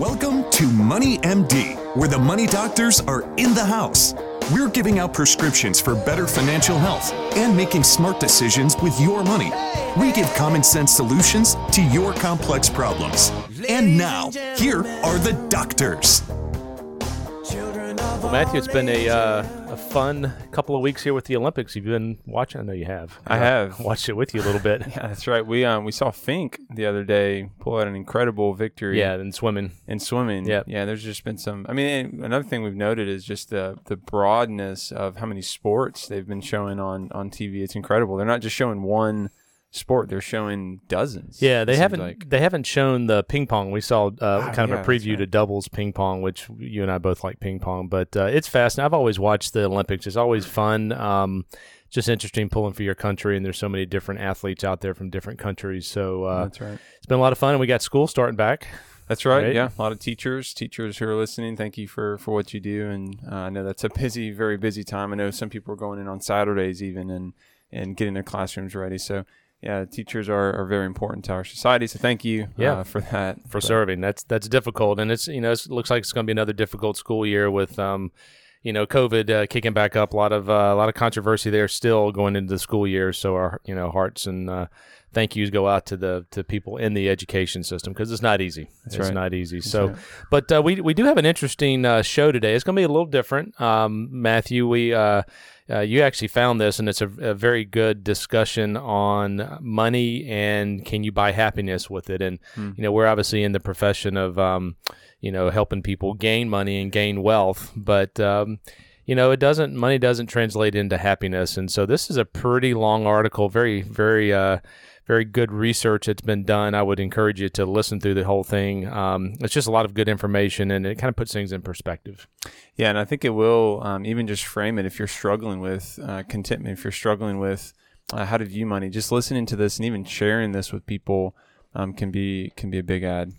Welcome to Money MD, where the money doctors are in the house. We're giving out prescriptions for better financial health and making smart decisions with your money. We give common sense solutions to your complex problems. And now, here are the doctors. Well, Matthew, it's been a, uh, a fun couple of weeks here with the Olympics. You've been watching. I know you have. I have watched it with you a little bit. yeah, that's right. We um we saw Fink the other day pull out an incredible victory. Yeah, in swimming. In swimming. Yeah, yeah. There's just been some. I mean, another thing we've noted is just the the broadness of how many sports they've been showing on on TV. It's incredible. They're not just showing one sport. They're showing dozens. Yeah, they haven't like. they haven't shown the ping pong. We saw uh, kind of yeah, a preview right. to doubles ping pong, which you and I both like ping pong. But uh, it's fascinating. I've always watched the Olympics. It's always fun. Um, just interesting pulling for your country, and there's so many different athletes out there from different countries. So uh, that's right. It's been a lot of fun, and we got school starting back. That's right, right. Yeah, a lot of teachers, teachers who are listening. Thank you for for what you do, and uh, I know that's a busy, very busy time. I know some people are going in on Saturdays even, and and getting their classrooms ready. So yeah, teachers are, are very important to our society. So thank you yeah. Uh, for that. For but. serving. That's that's difficult. And it's, you know, it looks like it's going to be another difficult school year with, um, you know, COVID uh, kicking back up. A lot of uh, a lot of controversy there still going into the school year. So our, you know, hearts and uh, thank yous go out to the to people in the education system because it's not easy. That's it's right. not easy. That's so, right. but uh, we we do have an interesting uh, show today. It's going to be a little different. Um, Matthew, we uh, you actually found this, and it's a, a, very good discussion on money and can you buy happiness with it. And hmm. you know, we're obviously in the profession of um, you know helping people gain money and gain wealth, but um, you know, it doesn't money doesn't translate into happiness. And so this is a pretty long article, very very. Uh, very good research that's been done. I would encourage you to listen through the whole thing. Um, it's just a lot of good information and it kind of puts things in perspective. Yeah, and I think it will um, even just frame it if you're struggling with uh, contentment, if you're struggling with uh, how to view money, just listening to this and even sharing this with people um, can be can be a big ad.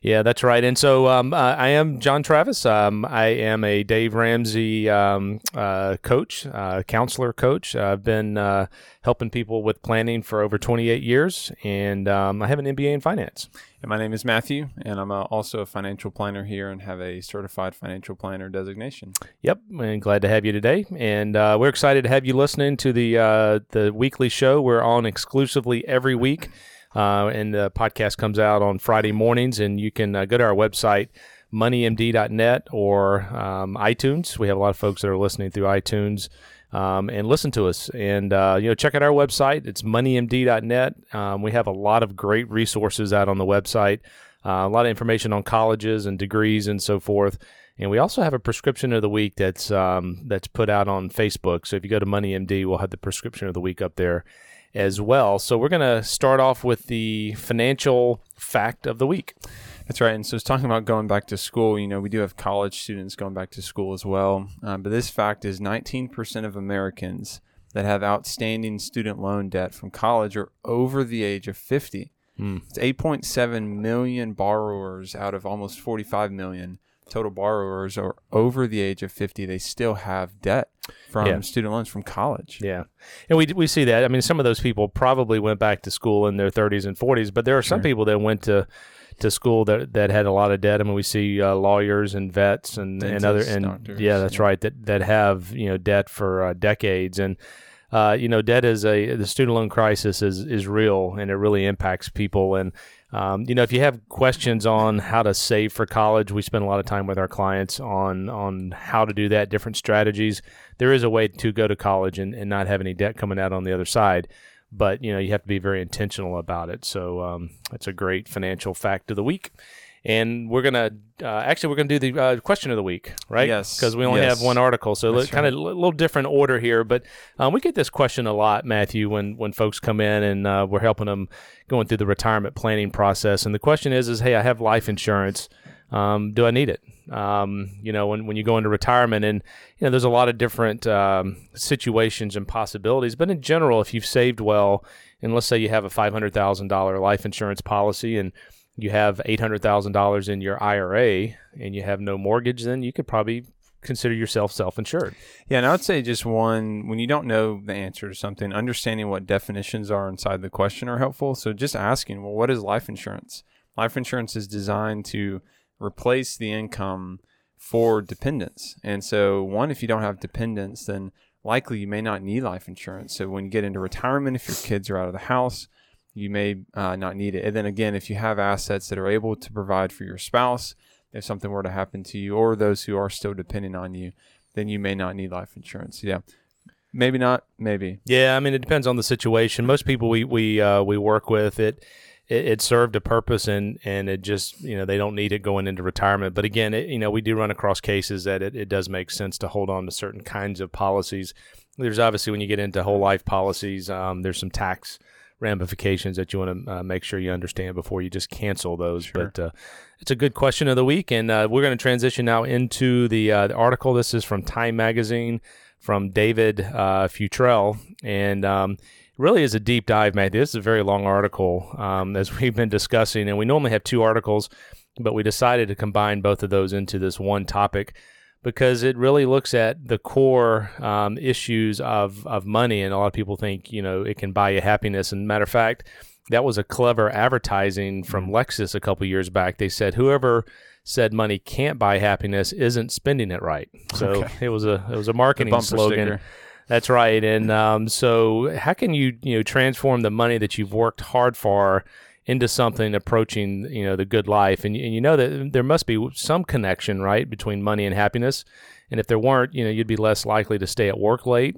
Yeah, that's right. And so um, uh, I am John Travis. Um, I am a Dave Ramsey um, uh, coach, uh, counselor coach. I've been uh, helping people with planning for over 28 years, and um, I have an MBA in finance. And my name is Matthew, and I'm uh, also a financial planner here and have a certified financial planner designation. Yep, and glad to have you today. And uh, we're excited to have you listening to the the weekly show. We're on exclusively every week. Uh, and the podcast comes out on Friday mornings, and you can uh, go to our website, moneymd.net or um, iTunes. We have a lot of folks that are listening through iTunes. Um, and listen to us. And uh, you know, check out our website. It's moneymd.net. Um, we have a lot of great resources out on the website. Uh, a lot of information on colleges and degrees and so forth. And we also have a prescription of the week that's um, that's put out on Facebook. So if you go to MoneyMD, we'll have the prescription of the week up there as well. So we're going to start off with the financial fact of the week. That's right. And so it's talking about going back to school. You know, we do have college students going back to school as well. Um, but this fact is 19% of Americans that have outstanding student loan debt from college are over the age of 50. Mm. It's 8.7 million borrowers out of almost 45 million total borrowers are over the age of 50 they still have debt from yeah. student loans from college yeah and we, we see that i mean some of those people probably went back to school in their 30s and 40s but there are some sure. people that went to to school that that had a lot of debt. I mean, we see uh, lawyers and vets and, Dentists, and other and doctors, yeah, that's yeah. right that that have you know debt for uh, decades and. Uh, you know, debt is a the student loan crisis is is real and it really impacts people. And um, you know, if you have questions on how to save for college, we spend a lot of time with our clients on on how to do that, different strategies. There is a way to go to college and, and not have any debt coming out on the other side, but you know you have to be very intentional about it. So um, that's a great financial fact of the week and we're gonna uh, actually we're gonna do the uh, question of the week, right? Yes, because we only yes. have one article, so right. kind of a little different order here. But um, we get this question a lot, Matthew, when when folks come in and uh, we're helping them going through the retirement planning process, and the question is, is hey, I have life insurance. Um, do I need it? Um, you know, when, when you go into retirement, and you know, there's a lot of different um, situations and possibilities. But in general, if you've saved well, and let's say you have a five hundred thousand dollar life insurance policy, and you have $800,000 in your IRA and you have no mortgage, then you could probably consider yourself self-insured. Yeah, and I would say just one when you don't know the answer to something, understanding what definitions are inside the question are helpful. So just asking, well, what is life insurance? Life insurance is designed to replace the income for dependents. And so, one, if you don't have dependents, then likely you may not need life insurance. So, when you get into retirement, if your kids are out of the house, you may uh, not need it. And then again, if you have assets that are able to provide for your spouse, if something were to happen to you, or those who are still depending on you, then you may not need life insurance. Yeah. Maybe not. Maybe. Yeah, I mean, it depends on the situation. Most people we we uh, we work with it, it, it served a purpose, and and it just you know they don't need it going into retirement. But again, it, you know we do run across cases that it, it does make sense to hold on to certain kinds of policies. There's obviously when you get into whole life policies, um, there's some tax ramifications that you want to uh, make sure you understand before you just cancel those. Sure. But uh, it's a good question of the week, and uh, we're going to transition now into the, uh, the article. This is from Time Magazine from David uh, Futrelle, and um, really is a deep dive, Matthew. This is a very long article, um, as we've been discussing, and we normally have two articles, but we decided to combine both of those into this one topic because it really looks at the core um, issues of, of money. And a lot of people think, you know, it can buy you happiness. And matter of fact, that was a clever advertising from Mm-hmm. Lexus a couple years back. They said whoever said money can't buy happiness isn't spending it right. So Okay. it was a it was a marketing slogan. sticker. That's right. And um, so, how can you you know transform the money that you've worked hard for into something approaching you know the good life? And, and you know that there must be some connection, right, between money and happiness. And if there weren't, you know, you'd be less likely to stay at work late.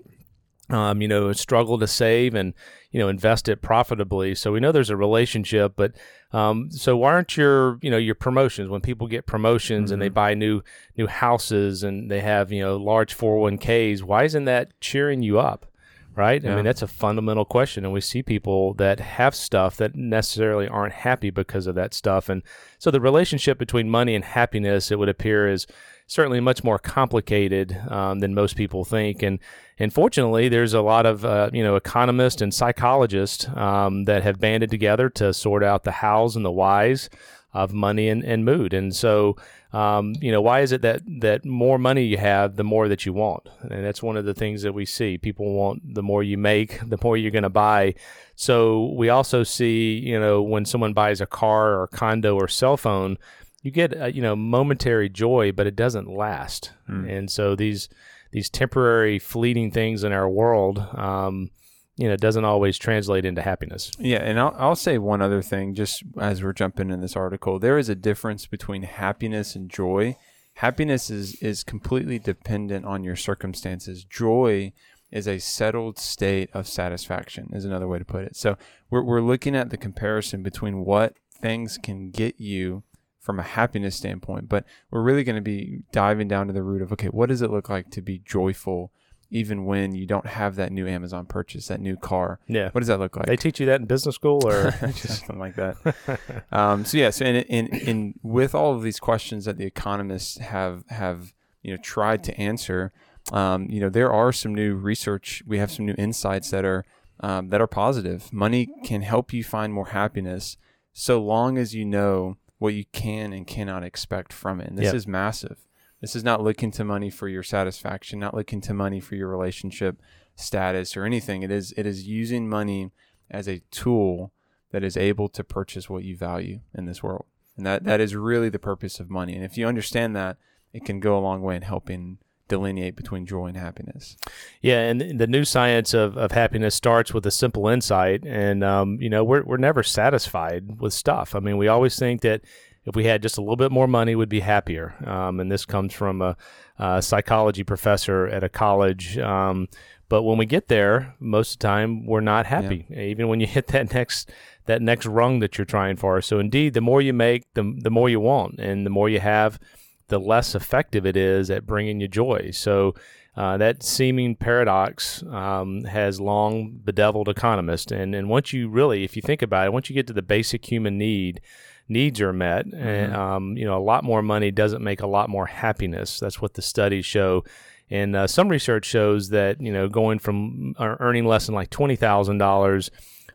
Um, you know, struggle to save and you know invest it profitably. So we know there's a relationship, but um, so why aren't your you know your promotions when people get promotions and they buy new new houses and they have you know large 401ks? Why isn't that cheering you up? Right? I mean, that's a fundamental question, and we see people that have stuff that necessarily aren't happy because of that stuff. And so the relationship between money and happiness, it would appear, is certainly much more complicated um, than most people think. And and fortunately, there's a lot of uh, you know economists and psychologists um, that have banded together to sort out the hows and the whys of money and, and mood. And so, um, you know, why is it that that more money you have, the more that you want? And that's one of the things that we see. People want the more you make, the more you're going to buy. So we also see, you know, when someone buys a car or condo or cell phone, you get uh, you know momentary joy, but it doesn't last. And so these these temporary, fleeting things in our world, um, you know, doesn't always translate into happiness. Yeah, and I'll, I'll say one other thing just as we're jumping in this article. There is a difference between happiness and joy. Happiness is, is completely dependent on your circumstances. Joy is a settled state of satisfaction, is another way to put it. So we're, we're looking at the comparison between what things can get you from a happiness standpoint, but we're really going to be diving down to the root of okay, what does it look like to be joyful even when you don't have that new Amazon purchase, that new car? Yeah. What does that look like? They teach you that in business school, or something like that. um, so yes, and in, in with all of these questions that the economists have have you know tried to answer, um, you know there are some new research. We have some new insights that are um, that are positive. Money can help you find more happiness so long as you know what you can and cannot expect from it. And this Yep. is massive. This is not looking to money for your satisfaction, not looking to money for your relationship status or anything. It is it is using money as a tool that is able to purchase what you value in this world. And that, that is really the purpose of money. And if you understand that, it can go a long way in helping delineate between joy and happiness. Yeah, and the new science of, of happiness starts with a simple insight, and um, you know we're we're never satisfied with stuff. I mean, we always think that if we had just a little bit more money, we'd be happier. Um, and this comes from a, a psychology professor at a college. Um, but when we get there, most of the time we're not happy. Even when you hit that next that next rung that you're trying for. So indeed, the more you make, the the more you want, and the more you have, the less effective it is at bringing you joy. So uh, that seeming paradox um, has long bedeviled economists. And, and once you really, if you think about it, once you get to the basic human need, needs are met, and um, you know a lot more money doesn't make a lot more happiness. That's what the studies show. And uh, some research shows that you know going from uh, earning less than like twenty thousand dollars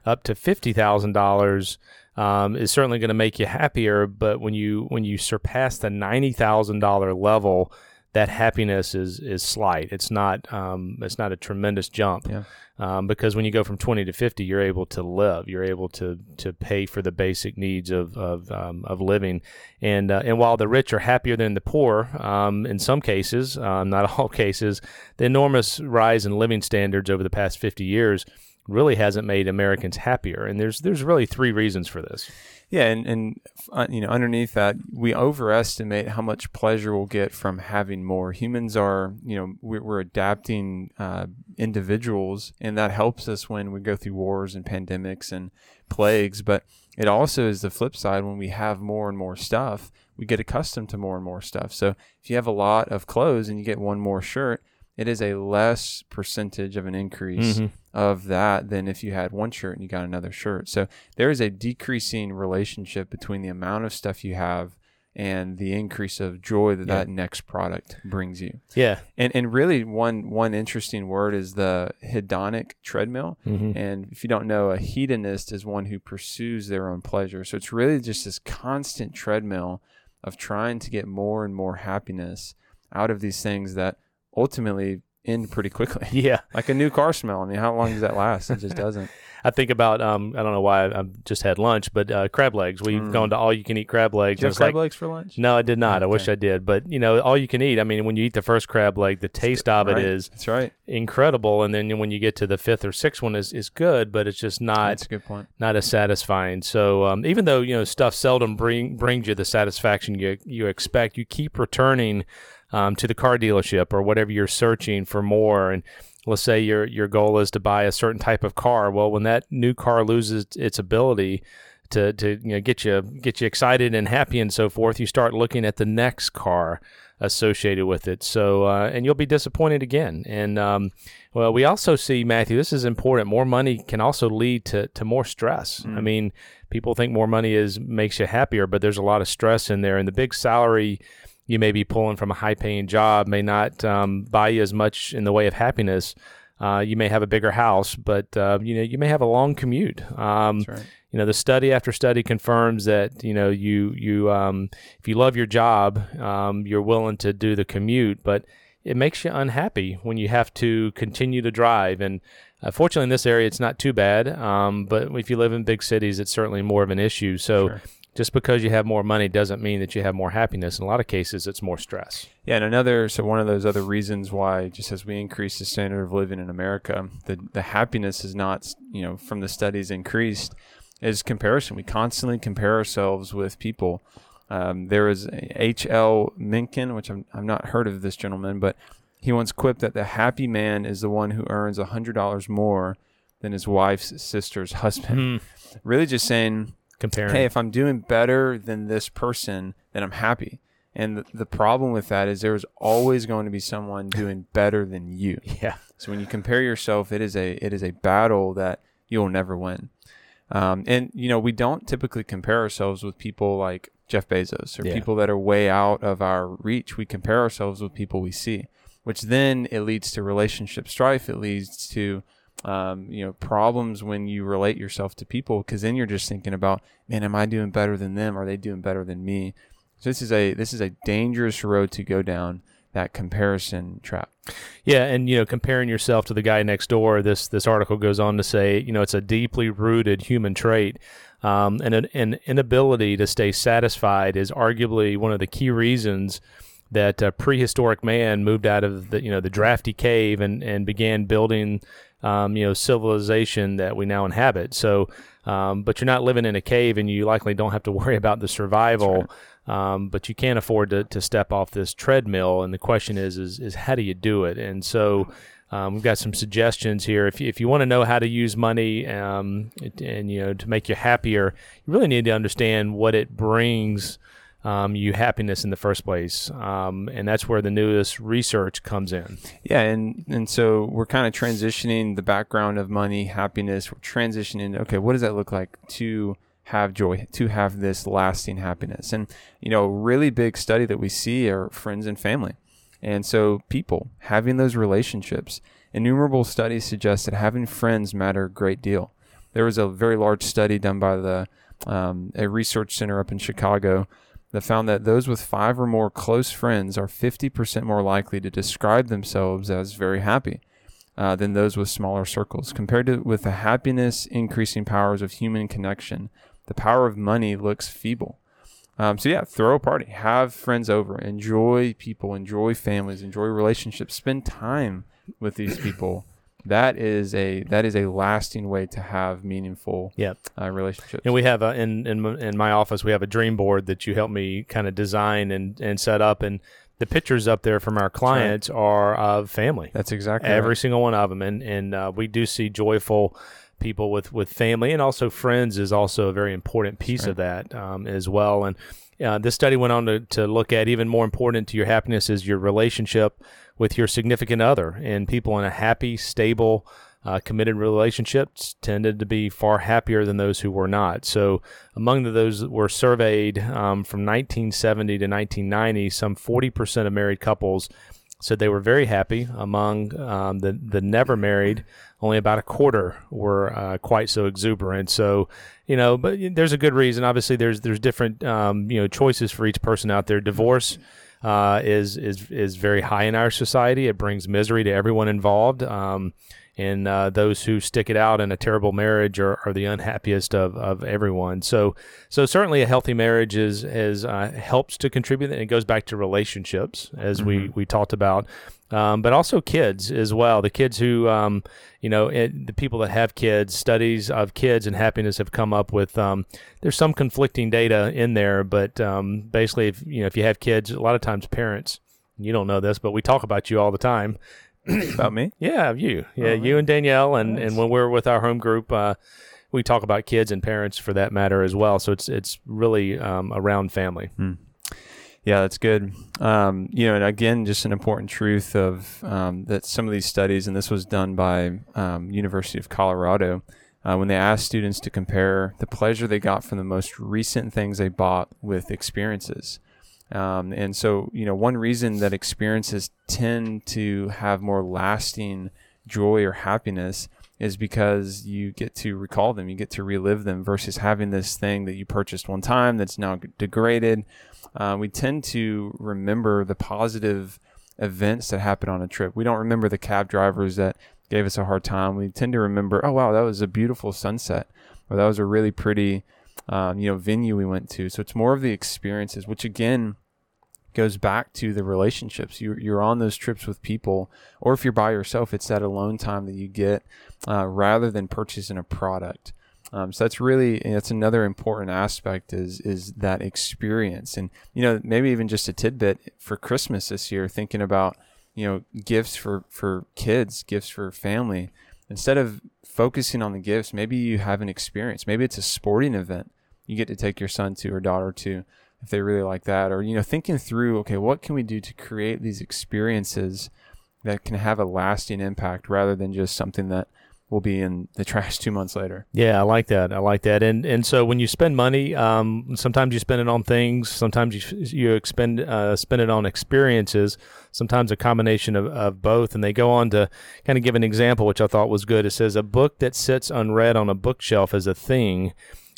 up to fifty thousand dollars um, is certainly going to make you happier. But when you when you surpass the ninety thousand dollar level, that happiness is is slight. It's not um, it's not a tremendous jump. Yeah. Um, because when you go from 20 to 50, you're able to live. You're able to to pay for the basic needs of of, um, of living. And uh, and while the rich are happier than the poor, um, in some cases, um, not all cases, the enormous rise in living standards over the past 50 years really hasn't made Americans happier. And there's there's really three reasons for this. Yeah, and and uh, you know underneath that, we overestimate how much pleasure we'll get from having more. Humans are, you know, we're, we're adapting uh, individuals, and that helps us when we go through wars and pandemics and plagues. But it also is the flip side when we have more and more stuff, we get accustomed to more and more stuff. So if you have a lot of clothes and you get one more shirt, it is a less percentage of an increase Mm-hmm. of that than if you had one shirt and you got another shirt. So there is a decreasing relationship between the amount of stuff you have and the increase of joy that Yeah. that next product brings you. Yeah. And and really one one interesting word is the hedonic treadmill. Mm-hmm. And if you don't know, a hedonist is one who pursues their own pleasure. So it's really just this constant treadmill of trying to get more and more happiness out of these things that ultimately end pretty quickly. Yeah. Like a new car smell. I mean, how long does that last? It just doesn't. I think about um, I don't know why I, I just had lunch, but uh, crab legs. We've Mm. gone to all you can eat crab legs. Do you have crab like- legs for lunch? No, I did not. I wish I did. But you know, all you can eat. I mean, when you eat the first crab leg, the taste of it Right. is That's right. incredible, and then when you get to the fifth or sixth one, is is good, but it's just not That's a good point. not as satisfying. So um, even though you know stuff seldom bring brings you the satisfaction you you expect, you keep returning um, to the car dealership or whatever you're searching for more. And let's say your your goal is to buy a certain type of car. Well, when that new car loses its ability to to you know get you get you excited and happy and so forth, you start looking at the next car associated with it. So uh, and you'll be disappointed again. And um, well, we also see Matthew. This is important. More money can also lead to to more stress. I mean, people think more money is makes you happier, but there's a lot of stress in there, and the big salary you may be pulling from a high paying job may not um, buy you as much in the way of happiness. Uh, you may have a bigger house, but uh, you know you may have a long commute. Um, right. you know the study after study confirms that you know you you um, if you love your job, um, you're willing to do the commute, but it makes you unhappy when you have to continue to drive. And uh, fortunately, in this area, it's not too bad. Um, but if you live in big cities, it's certainly more of an issue. So. Sure. Just because you have more money doesn't mean that you have more happiness. In a lot of cases, it's more stress. Yeah, and another so one of those other reasons why just as we increase the standard of living in America, the the happiness is not you know from the studies increased is comparison. We constantly compare ourselves with people. Um, there was H. L. Mencken, which I'm I've not heard of this gentleman, but he once quipped that the happy man is the one who earns a hundred dollars more than his wife's sister's husband. Really, just saying Comparing. hey, if I'm doing better than this person, then I'm happy. And the, the problem with that is there's always going to be someone doing better than you. yeah. So when you compare yourself, it is a it is a battle that you'll never win. Um, and you know we don't typically compare ourselves with people like Jeff Bezos or Yeah. people that are way out of our reach. We compare ourselves with people we see, which then it leads to relationship strife. It leads to um, you know problems when you relate yourself to people because then you're just thinking about man, am I doing better than them? Are they doing better than me? So this is a this is a dangerous road to go down. That comparison trap. Yeah, and you know, comparing yourself to the guy next door. This this article goes on to say, you know, it's a deeply rooted human trait, um, and an, an inability to stay satisfied is arguably one of the key reasons that prehistoric man moved out of the you know the drafty cave and and began building, um, you know, civilization that we now inhabit. So, um, but you're not living in a cave, and you likely don't have to worry about the survival. Um, but you can't afford to, to step off this treadmill. And the question is, is, is how do you do it? And so um, we've got some suggestions here. If you, if you want to know how to use money um, it- and you know to make you happier, you really need to understand what it brings um, you happiness in the first place. Um, and that's where the newest research comes in. Yeah, and and so we're kind of transitioning the background of money, happiness. We're transitioning. Okay, what does that look like to have joy, to have this lasting happiness? And you know, really big study that we see are friends and family, and so people having those relationships. Innumerable studies suggest that having friends matter a great deal. There was a very large study done by the um, a research center up in Chicago that found that those with five or more close friends are 50% more likely to describe themselves as very happy. Uh, than those with smaller circles. Compared to with the happiness increasing powers of human connection, the power of money looks feeble. Um, so yeah, throw a party, have friends over, enjoy people, enjoy families, enjoy relationships, spend time with these people. That is a that is a lasting way to have meaningful Yep. uh, relationships. And we have a, in in in my office we have a dream board that you help me kind of design and and set up and the pictures up there from our clients are of family. That's exactly Every right. single one of them and and uh, we do see joyful people with with family and also friends is also a very important piece of that um, as well and uh, this study went on to, to look at even more important to your happiness is your relationship with your significant other and people in a happy stable uh, committed relationships tended to be far happier than those who were not. So, among those that were surveyed um, from 1970 to 1990, some 40% of married couples said they were very happy. Among um, the the never married, only about a quarter were uh, quite so exuberant. So, you know, but there's a good reason. Obviously, there's there's different um, you know choices for each person out there. Divorce uh, is is is very high in our society. It brings misery to everyone involved. Um, and uh, those who stick it out in a terrible marriage are, are the unhappiest of, of everyone. So, so certainly a healthy marriage is, is uh, helps to contribute, and it goes back to relationships as we, we talked about, um, but also kids as well. The kids who, um, you know, it, the people that have kids, studies of kids and happiness have come up with. Um, there's some conflicting data in there, but um, basically, if you know, if you have kids, a lot of times parents. You don't know this, but we talk about you all the time. about me. Yeah, you. Yeah, Oh, you and Danielle, and, Nice. and when we're with our home group, uh, we talk about kids and parents for that matter as well. So it's it's really um, around family. Yeah, that's good. Um, you know, and again, just an important truth of um, that some of these studies, and this was done by um, University of Colorado, uh, when they asked students to compare the pleasure they got from the most recent things they bought with experiences. Um, and so, you know, one reason that experiences tend to have more lasting joy or happiness is because you get to recall them, you get to relive them versus having this thing that you purchased one time that's now degraded. Uh, we tend to remember the positive events that happen on a trip. We don't remember the cab drivers that gave us a hard time. We tend to remember, oh wow, that was a beautiful sunset, or that was a really pretty, um, you know, venue we went to. So it's more of the experiences, which again goes back to the relationships. You, you're on those trips with people, or if you're by yourself, it's that alone time that you get uh, rather than purchasing a product. Um, so that's really that's another important aspect is is that experience, and you know maybe even just a tidbit for Christmas this year, thinking about you know gifts for for kids, gifts for family. Instead of focusing on the gifts, maybe you have an experience. Maybe it's a sporting event you get to take your son to or daughter to if they really like that or you know thinking through okay what can we do to create these experiences that can have a lasting impact rather than just something that will be in the trash two months later Yeah, I like that. I like that. And and so when you spend money, um, sometimes you spend it on things. Sometimes you you expend uh, spend it on experiences. Sometimes a combination of, of both. And they go on to kind of give an example, which I thought was good. It says a book that sits unread on a bookshelf is a thing,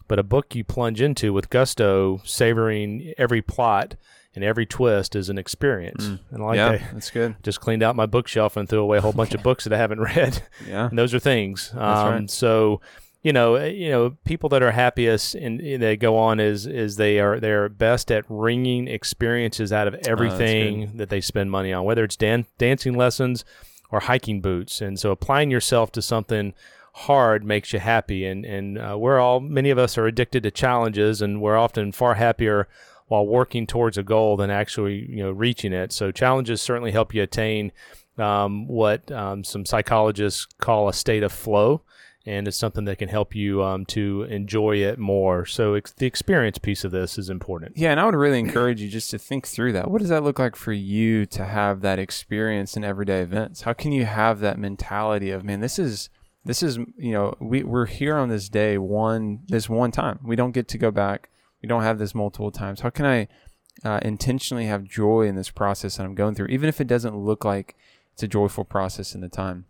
but a book you plunge into with gusto, savoring every plot and every twist, is an experience. And like yeah that. that's good Just cleaned out my bookshelf and threw away a whole bunch of books that I haven't read yeah and those are things. Um, right. So, you know, uh, you know, people that are happiest and and they go on is is they are they're best at wringing experiences out of everything that they spend money on, whether it's dan- dancing lessons or hiking boots. And so, applying yourself to something hard makes you happy. And and uh, we're all many of us are addicted to challenges, and we're often far happier while working towards a goal than actually you know reaching it. So challenges certainly help you attain um, what um, some psychologists call a state of flow, and it's something that can help you um, to enjoy it more. So the experience piece of this is important. yeah and i would really encourage you just to think through that what does that look like for you to have that experience in everyday events how can you have that mentality of man this is this is you know we, we're here on this day one this one time. We don't get to go back. We don't have this multiple times. How can i uh, intentionally have joy in this process that i'm going through even if it doesn't look like it's a joyful process in the time?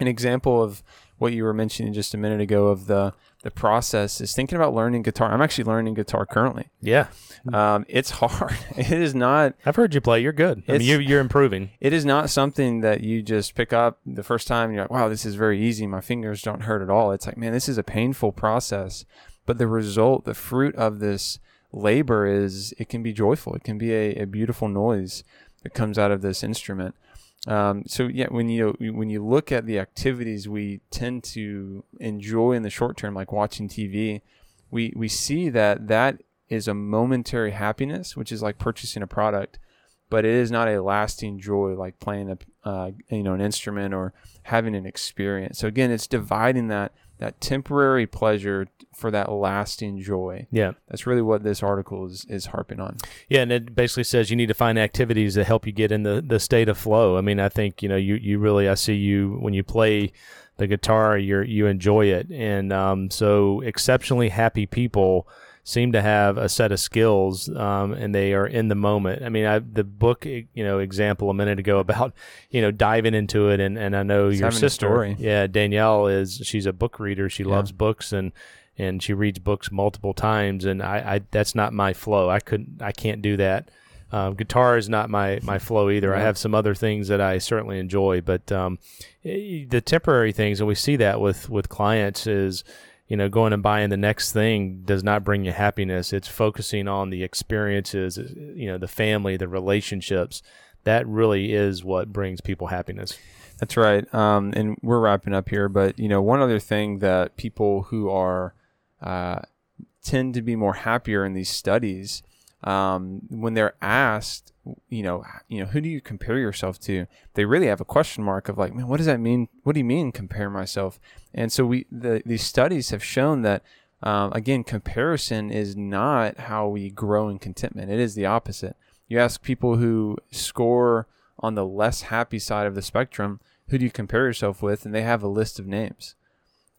An example of what you were mentioning just a minute ago of the the process is thinking about learning guitar. I'm actually learning guitar currently. Yeah, Um, it's hard. It is not. I've heard you play. You're good. I mean, you, you're improving. It is not something that you just pick up the first time you're like, wow, this is very easy. My fingers don't hurt at all. It's like, man, this is a painful process. But the result, the fruit of this labor is it can be joyful. It can be a, a beautiful noise that comes out of this instrument. Um, so yeah, when you when you look at the activities we tend to enjoy in the short term, like watching TV, we we see that that is a momentary happiness, which is like purchasing a product but it is not a lasting joy like playing a uh, you know an instrument or having an experience. So again, it's dividing that that temporary pleasure for that lasting joy. Yeah. That's really what this article is is harping on. Yeah, and it basically says you need to find activities that help you get in the, the state of flow. I mean, I think you know you you really I see you when you play the guitar, you you enjoy it, and um, so exceptionally happy people seem to have a set of skills, um, and they are in the moment. I mean, I, the book you know example a minute ago about you know diving into it, and, and I know It's your sister, story. yeah, Danielle is she's a book reader. She Yeah. loves books and and she reads books multiple times and I, I that's not my flow i couldn't i can't do that um, guitar is not my my flow either i have some other things that i certainly enjoy but um, the temporary things and we see that with with clients is you know going and buying the next thing does not bring you happiness. It's focusing on the experiences you know the family the relationships. That really is what brings people happiness. That's right. Um, and we're wrapping up here, but you know, one other thing that people who are uh, tend to be more happier in these studies, um, when they're asked, you know, you know, who do you compare yourself to? They really have a question mark of like, man, what does that mean? What do you mean compare myself? And so we, the, these studies have shown that. Um, again, comparison is not how we grow in contentment. It is the opposite. You ask people who score on the less happy side of the spectrum, who do you compare yourself with? And they have a list of names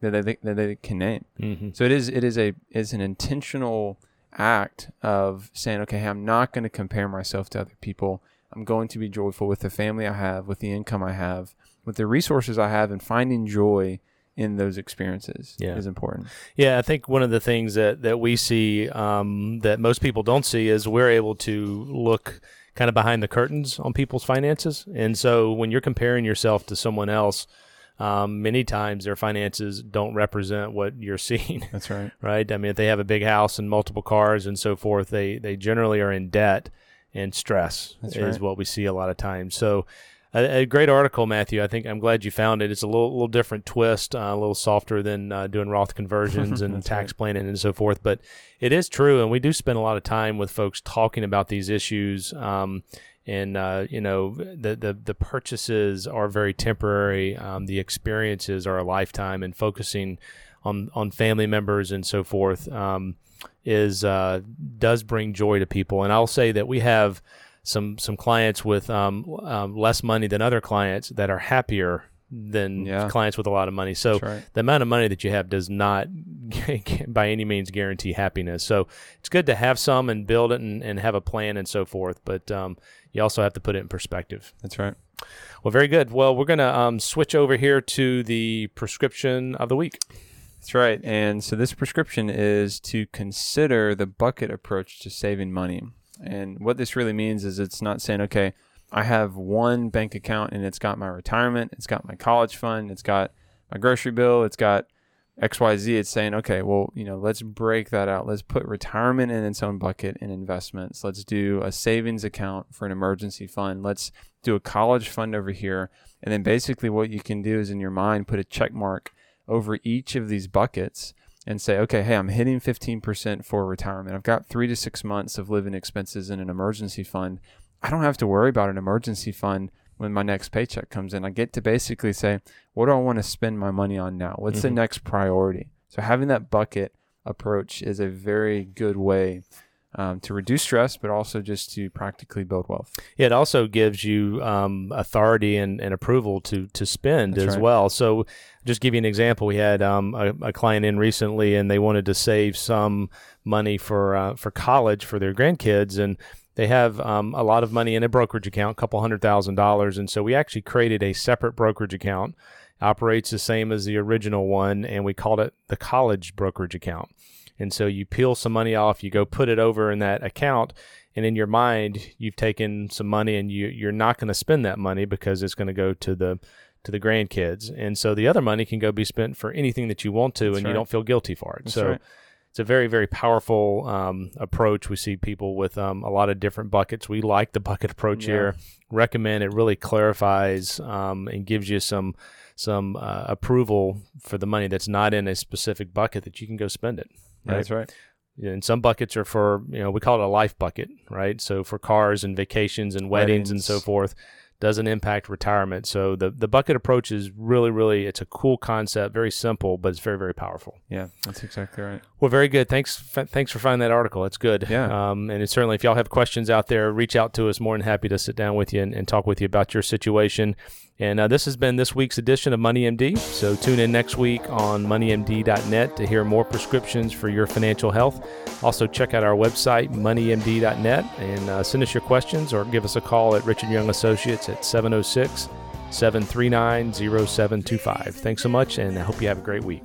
that they, that they can name. mm-hmm. So it is it is a is an intentional act of saying, okay, I'm not going to compare myself to other people. I'm going to be joyful with the family I have, with the income I have, with the resources I have, and finding joy in those experiences Yeah. is important. Yeah, I think one of the things that that we see um, that most people don't see is we're able to look kind of behind the curtains on people's finances, and so when you're comparing yourself to someone else, um, many times their finances don't represent what you're seeing. That's right. right? I mean, if they have a big house and multiple cars and so forth, they they generally are in debt and stress That's is right. what we see a lot of times. So. A, a great article, Matthew. I think I'm glad you found it. It's a little, little different twist, uh, a little softer than uh, doing Roth conversions and tax planning and so forth. But it is true, and we do spend a lot of time with folks talking about these issues. Um, and uh, you know, the, the the purchases are very temporary. Um, the experiences are a lifetime, and focusing on on family members and so forth um, is uh, does bring joy to people. And I'll say that we have some some clients with um, um, less money than other clients that are happier than Yeah. clients with a lot of money. So right. the amount of money that you have does not by any means guarantee happiness. So it's good to have some and build it and, and have a plan and so forth. But um, you also have to put it in perspective. That's right. Well, very good. Well, we're going to um, switch over here to the prescription of the week. That's right. And so this prescription is to consider the bucket approach to saving money. And what this really means is it's not saying, okay, I have one bank account and it's got my retirement, it's got my college fund, it's got my grocery bill, it's got XYZ. It's saying, okay, well, you know, let's break that out. Let's put retirement in its own bucket and investments. Let's do a savings account for an emergency fund. Let's do a college fund over here. And then basically what you can do is in your mind put a check mark over each of these buckets and say, okay, hey, I'm hitting 15% for retirement. I've got three to six months of living expenses in an emergency fund. I don't have to worry about an emergency fund when my next paycheck comes in. I get to basically say, what do I want to spend my money on now? What's the Mhm. next priority? So having that bucket approach is a very good way um, to reduce stress, but also just to practically build wealth. It also gives you um, authority and, and approval to to spend That's as right. well. So, just give you an example. We had um, a, a client in recently, and they wanted to save some money for uh, for college for their grandkids, and they have um, a lot of money in a brokerage account, a couple hundred thousand dollars, and so we actually created a separate brokerage account. operates the same as the original one, and we called it the college brokerage account. And so you peel some money off, you go put it over in that account, and in your mind, you've taken some money and you you're not going to spend that money because it's going to go to the to the grandkids. And so the other money can go be spent for anything that you want to, That's and right. you don't feel guilty for it. That's so right. It's a very very powerful um, approach. We see people with um, a lot of different buckets. We like the bucket approach Yeah. here. Recommend it really clarifies um, and gives you some some uh, approval for the money that's not in a specific bucket that you can go spend it. That's right. And some buckets are for, you know, we call it a life bucket, right? So for cars and vacations and weddings, and so forth, doesn't impact retirement. So the, the bucket approach is really, really, it's a cool concept, very simple, but it's very, very powerful. Yeah, that's exactly right. Well, very good. Thanks, f- thanks for finding that article. It's good. Yeah. Um, and it's certainly, if y'all have questions out there, reach out to us. More than happy to sit down with you and, and talk with you about your situation. And uh, this has been this week's edition of MoneyMD. So tune in next week on moneymd.net to hear more prescriptions for your financial health. Also, check out our website, moneymd.net, and uh, send us your questions or give us a call at Richard Young Associates at 706 739 0725. Thanks so much, and I hope you have a great week.